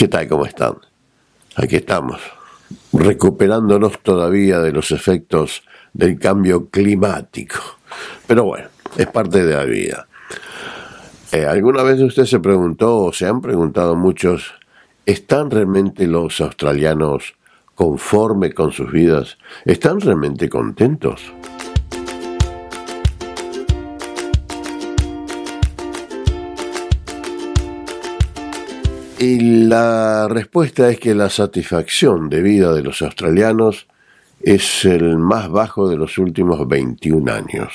¿Qué tal? ¿Cómo están? Aquí estamos, recuperándonos todavía de los efectos del cambio climático. Pero bueno, es parte de la vida. Eh, ¿Alguna vez usted se preguntó, o se han preguntado muchos, ¿están realmente los australianos conforme con sus vidas? ¿Están realmente contentos? Y la respuesta es que la satisfacción de vida de los australianos es el más bajo de los últimos 21 años.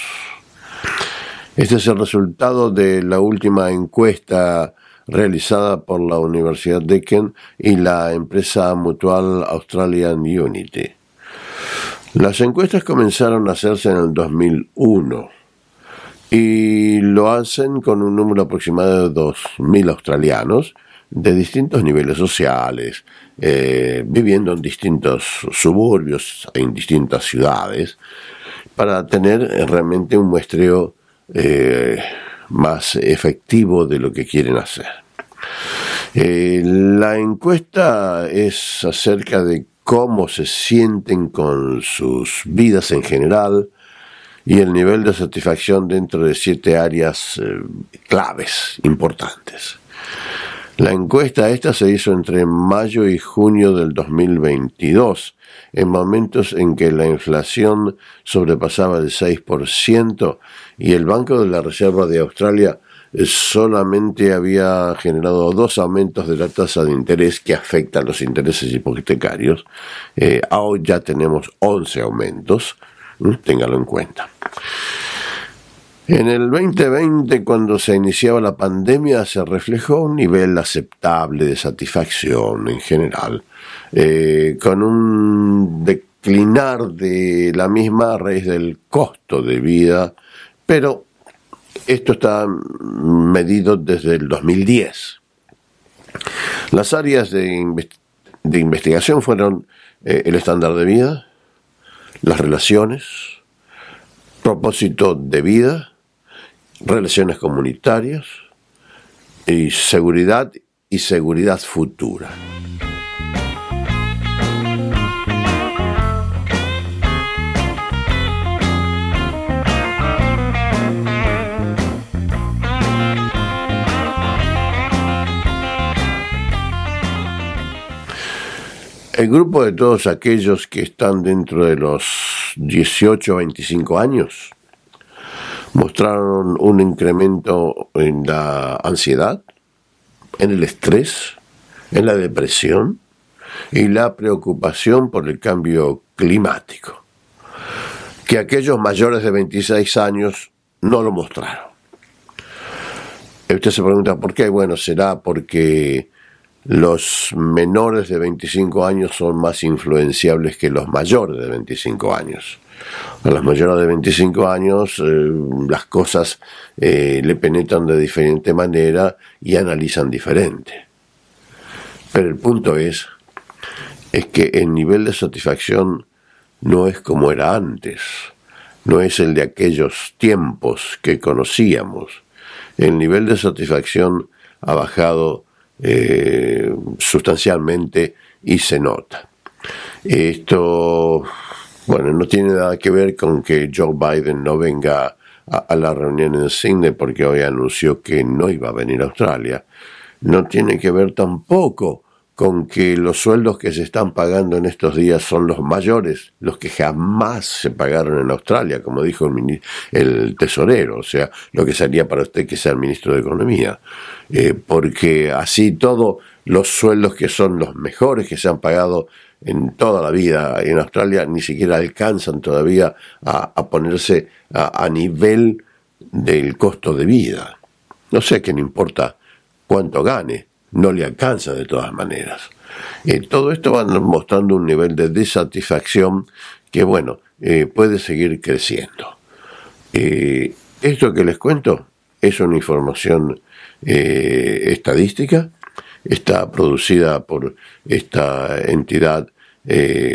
Este es el resultado de la última encuesta realizada por la Universidad Deakin y la empresa mutual Australian Unity. Las encuestas comenzaron a hacerse en el 2001 y lo hacen con un número aproximado de 2.000 australianos de distintos niveles sociales, eh, viviendo en distintos suburbios, en distintas ciudades, para tener realmente un muestreo eh, más efectivo de lo que quieren hacer. Eh, la encuesta es acerca de cómo se sienten con sus vidas en general y el nivel de satisfacción dentro de siete áreas claves importantes. La encuesta esta se hizo entre mayo y junio del 2022, en momentos en que la inflación sobrepasaba el 6% y el Banco de la Reserva de Australia solamente había generado dos aumentos de la tasa de interés que afectan los intereses hipotecarios. Eh, ahora ya tenemos 11 aumentos, téngalo en cuenta. En el 2020, cuando se iniciaba la pandemia, se reflejó un nivel aceptable de satisfacción en general, eh, con un declinar de la misma a raíz del costo de vida, pero esto está medido desde el 2010. Las áreas de, investigación fueron eh, el estándar de vida, las relaciones, propósito de vida, relaciones comunitarias y seguridad y seguridad futura. El grupo de todos aquellos que están dentro de los 18 o 25 años mostraron un incremento en la ansiedad, en el estrés, en la depresión y la preocupación por el cambio climático, que aquellos mayores de 26 años no lo mostraron. Usted se pregunta por qué. Bueno, será porque los menores de 25 años son más influenciables que los mayores de 25 años. A las mayores de 25 años eh, las cosas eh, le penetran de diferente manera y analizan diferente. Pero el punto es, es que el nivel de satisfacción no es como era antes, no es el de aquellos tiempos que conocíamos. El nivel de satisfacción ha bajado eh, sustancialmente y se nota. Esto bueno, no tiene nada que ver con que Joe Biden no venga a, la reunión en Sydney porque hoy anunció que no iba a venir a Australia. No tiene que ver tampoco con que los sueldos que se están pagando en estos días son los mayores, los que jamás se pagaron en Australia, como dijo el, el tesorero, o sea, lo que sería para usted que sea el ministro de Economía, eh, porque así todo los sueldos que son los mejores que se han pagado en toda la vida en Australia ni siquiera alcanzan todavía a, ponerse a, nivel del costo de vida. No sé que no importa cuánto gane, no le alcanza de todas maneras. Eh, todo esto va mostrando un nivel de desatisfacción que, bueno, eh, puede seguir creciendo. Eh, esto que les cuento es una información estadística, está producida por esta entidad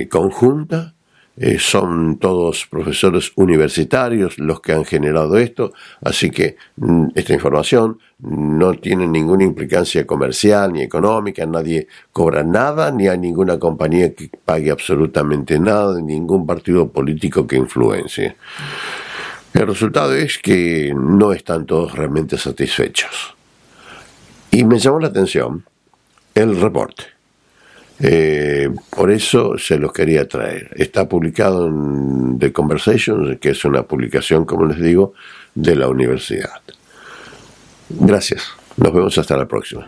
conjunta eh, son todos profesores universitarios los que han generado esto, así que mm, esta información no tiene ninguna implicancia comercial ni económica, nadie cobra nada, ni hay ninguna compañía que pague absolutamente nada, ni ningún partido político que influencie. El resultado es que no están todos realmente satisfechos. Y me llamó la atención el reporte. Eh, por eso se los quería traer. Está publicado en The Conversation, que es una publicación, como les digo, de la universidad. Gracias. Nos vemos hasta la próxima.